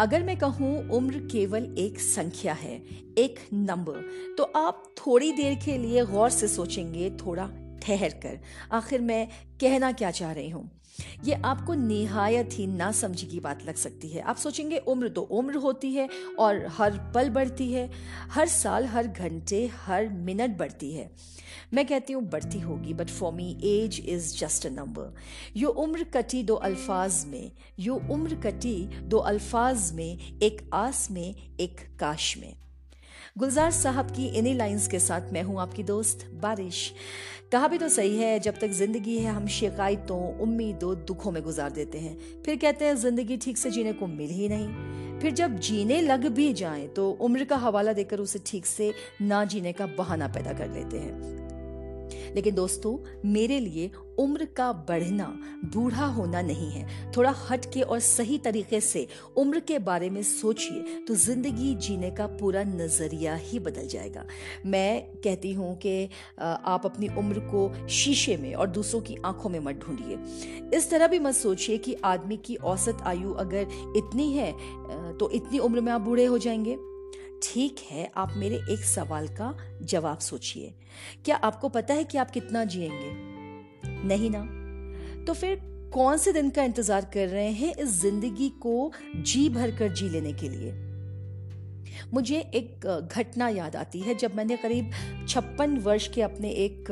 अगर मैं कहूँ उम्र केवल एक संख्या है, एक नंबर तो आप थोड़ी देर के लिए गौर से सोचेंगे, थोड़ा ठहर कर। आखिर मैं कहना क्या चाह रही हूँ? ये आपको निहायत ही ना समझी की बात लग सकती है। आप सोचेंगे, उम्र तो उम्र होती है और हर पल बढ़ती है, हर साल, हर घंटे, हर मिनट बढ़ती है। मैं कहती हूँ, बढ़ती होगी but for me age is just a number यो उम्र कटी दो अल्फाज में, यो उम्र कटी दो अल्फाज में, एक आस में, एक काश में। गुलजार साहब की इन्हीं लाइंस के साथ मैं हूँ आपकी दोस्त बारिश। कहा भी तो सही है, जब तक ज़िंदगी है, हम शिकायतों, उम्मीदों, दुखों में गुजार देते हैं। फिर कहते हैं, ज़िंदगी ठीक से जीने को मिल ही नहीं। फिर जब जीने लग भी जाए तो उम्र का हवाला देकर उसे ठीक से ना जीने का बहाना पैदा कर लेते हैं। लेकिन दोस्तों, मेरे लिए उम्र का बढ़ना, बूढ़ा होना नहीं है। थोड़ा हट के और सही तरीके से उम्र के बारे में सोचिए तो ज़िंदगी जीने का पूरा नज़रिया ही बदल जाएगा। मैं कहती हूँ कि आप अपनी उम्र को शीशे में और दूसरों की आँखों में मत ढूंढिए। इस तरह भी मत सोचिए कि आदमी की औसत आयु अगर इतनी है तो इतनी उम्र में आप बूढ़े हो जाएँगे। ठीक है, आप मेरे एक सवाल का जवाब सोचिए। क्या आपको पता है कि आप कितना जिएँगे? नहीं ना? तो फिर कौन से दिन का इंतज़ार कर रहे हैं इस ज़िंदगी को जी भर कर जी लेने के लिए? मुझे एक घटना याद आती है जब मैंने करीब छप्पन वर्ष के अपने एक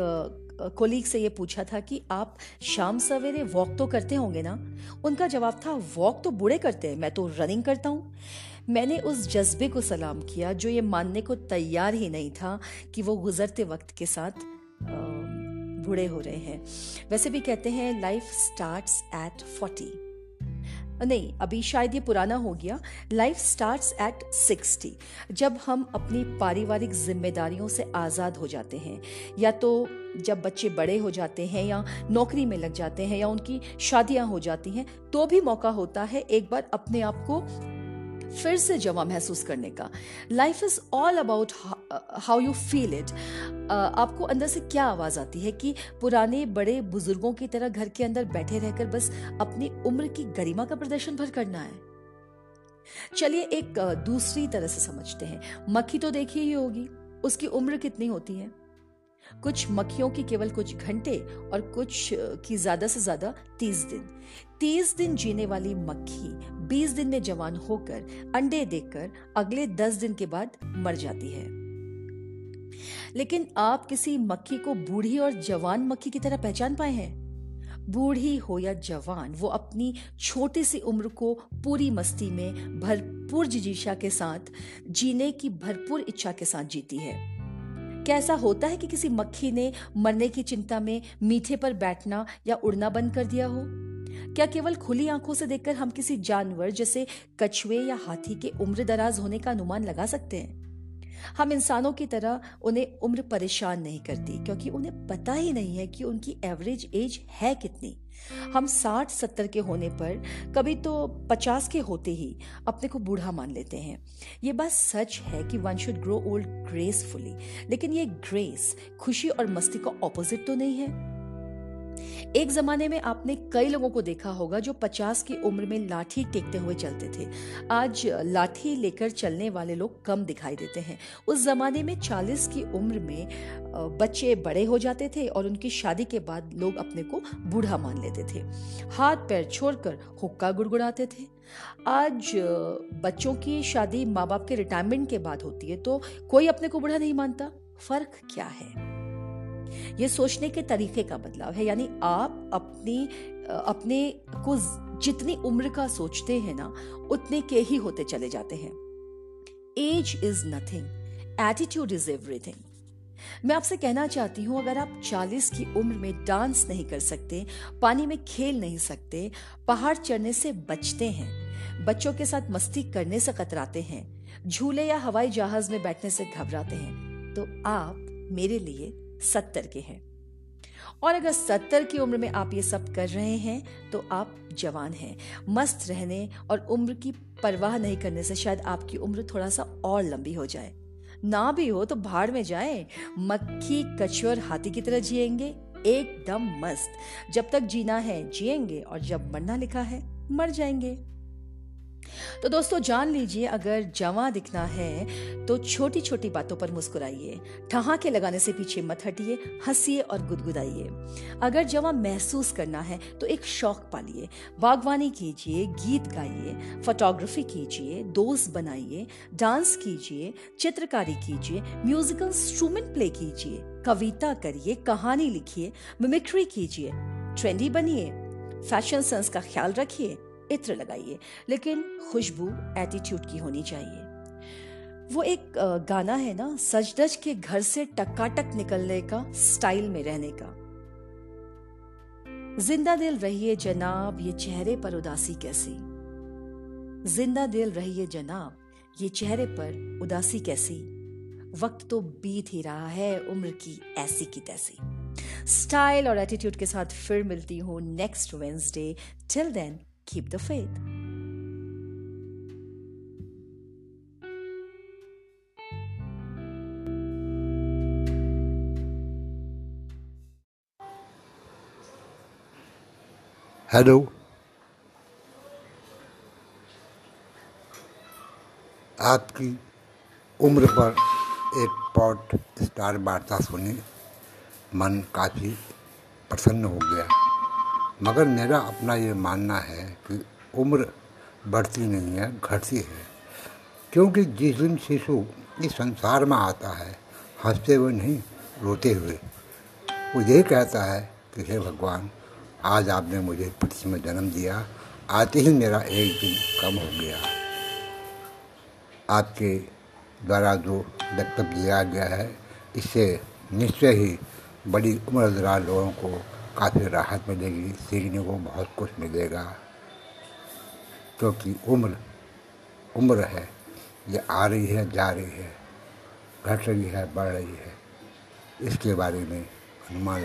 कोलीग से ये पूछा था कि आप शाम सवेरे वॉक तो करते होंगे ना? उनका जवाब था वॉक तो बूढ़े करते हैं, मैं तो रनिंग करता हूँ। मैंने उस जज्बे को सलाम किया जो ये मानने को तैयार ही नहीं था कि वो गुजरते वक्त के साथ बूढ़े हो रहे हैं। वैसे भी कहते हैं लाइफ स्टार्ट्स एट फोर्टी नहीं, अभी शायद ये पुराना हो गया। लाइफ स्टार्ट्स एट सिक्सटी जब हम अपनी पारिवारिक जिम्मेदारियों से आज़ाद हो जाते हैं, या तो जब बच्चे बड़े हो जाते हैं, या नौकरी में लग जाते हैं, या उनकी शादियाँ हो जाती हैं तो भी मौका होता है एक बार अपने आप को फिर से जमा महसूस करने का। Life is all about how you feel it आपको अंदर से क्या आवाज़ आती है कि पुराने बड़े बुज़ुर्गों की तरह घर के अंदर बैठे रहकर बस अपनी उम्र की गरिमा का प्रदर्शन भर करना है? चलिए एक uh, दूसरी तरह से समझते हैं। मक्खी तो देखी ही होगी। उसकी उम्र कितनी होती है? कुछ मक्खियों की केवल कुछ घंटे और कुछ की ज़्यादा से ज़्यादा तीस दिन। तीस दिन जीने वाली मक्खी बीस दिन में जवान होकर, अंडे देकर अगले दस दिन के बाद मर जाती है। लेकिन आप किसी मक्खी को बूढ़ी और जवान मक्खी की तरह पहचान पाए हैं? बूढ़ी हो या जवान, वो अपनी छोटी सी उम्र को पूरी मस्ती में भरपूर जिजीशा के साथ, जीने की भरपूर इच्छा के साथ जीती है। क्या ऐसा होता है कि किसी मक्खी ने मरने की चिंता में मीठे पर बैठना या उड़ना बंद कर दिया हो? क्या केवल खुली आँखों से देखकर हम किसी जानवर, जैसे कछुए या हाथी के उम्र दराज होने का अनुमान लगा सकते हैं? हम इंसानों की तरह उन्हें उम्र परेशान नहीं करती, क्योंकि उन्हें पता ही नहीं है कि उनकी एवरेज एज है कितनी। हम साठ, सत्तर के होने पर कभी तो पचास के होते ही अपने को बूढ़ा मान लेते हैं। ये बात सच है कि one should grow old gracefully लेकिन ये ग्रेस खुशी और मस्ती का ऑपोजिट तो नहीं है। एक जमाने में आपने कई लोगों को देखा होगा जो पचास की उम्र में लाठी टेकते हुए चलते थे। आज लाठी लेकर चलने वाले लोग कम दिखाई देते हैं। उस जमाने में चालीस की उम्र में बच्चे बड़े हो जाते थे और उनकी शादी के बाद लोग अपने को बूढ़ा मान लेते थे। हाथ पैर छोड़कर हुक्का गुड़गुड़ाते थे। आज बच्चों की शादी माँ बाप के रिटायरमेंट के बाद होती है तो कोई अपने को बूढ़ा नहीं मानता। फ़र्क क्या है? ये सोचने के तरीके का बदलाव है। यानी आप अपनी अपने को जितनी उम्र का सोचते हैं ना, उतने के ही होते चले जाते हैं। Age is nothing attitude is everything मैं आपसे कहना चाहती हूँ, अगर आप 40 की उम्र में डांस नहीं कर सकते, पानी में खेल नहीं सकते, पहाड़ चढ़ने से बचते हैं, बच्चों के साथ मस्ती करने से कतराते हैं, झूले या हवाई जहाज़ में बैठने से घबराते हैं तो आप मेरे लिए सत्तर के हैं। और अगर सत्तर की उम्र में आप ये सब कर रहे हैं तो आप जवान हैं। मस्त रहने और उम्र की परवाह नहीं करने से शायद आपकी उम्र थोड़ा सा और लंबी हो जाए। ना भी हो तो भाड़ में जाए। मक्खी कछुआ हाथी की तरह जिएँगे। एकदम मस्त। जब तक जीना है, जिएँगे और जब मरना लिखा है, मर जाएँगे। तो दोस्तों, जान लीजिए, अगर जवा दिखना है तो छोटी छोटी बातों पर मुस्कुराइए। ठहाके लगाने से पीछे मत हटिए, हंसिए और गुदगुदाइए। अगर जवा महसूस करना है तो एक शौक पालिए। बागवानी कीजिए, गीत गाइए, फोटोग्राफी कीजिए, दोस्त बनाइए, डांस कीजिए, चित्रकारी कीजिए, म्यूजिकल इंस्ट्रूमेंट प्ले कीजिए, कविता करिए, कहानी लिखिए, मिमिक्री कीजिए। ट्रेंडी बनिए। फ़ैशन सेंस का ख्याल रखिए। इत्र लगाइए, लेकिन खुशबू एटीट्यूड की होनी चाहिए। वो एक गाना है ना सजदज के घर से टकाटक निकलने का, स्टाइल में रहने का। ज़िंदा दिल रहिए जनाब, ये चेहरे पर उदासी कैसी? ज़िंदा दिल रहिए जनाब, ये चेहरे पर उदासी कैसी? वक्त तो बीत ही रहा है, उम्र की ऐसी की तैसी। स्टाइल और एटीट्यूड के साथ फिर मिलती हूँ next Wednesday till then keep the faith. Hello आपकी उम्र पर एक पॉट स्टार वार्ता सुनी मन काफ़ी प्रसन्न हो गया मगर मेरा अपना ये मानना है कि उम्र बढ़ती नहीं है, घटती है। क्योंकि जिस दिन शिशु इस संसार में आता है, हँसते हुए नहीं, रोते हुए, वो ये कहता है कि, हे भगवान, आज आपने मुझे पृथ्वी में जन्म दिया आते ही मेरा एक दिन कम हो गया। आपके द्वारा जो वक्तव्य दिया गया है, इससे निश्चय ही बड़ी उम्र दराज लोगों को काफ़ी राहत मिलेगी, सीखने को बहुत कुछ मिलेगा। क्योंकि उम्र उम्र है, ये आ रही है, जा रही है, घट रही है, बढ़ रही है। इसके बारे में अनुमान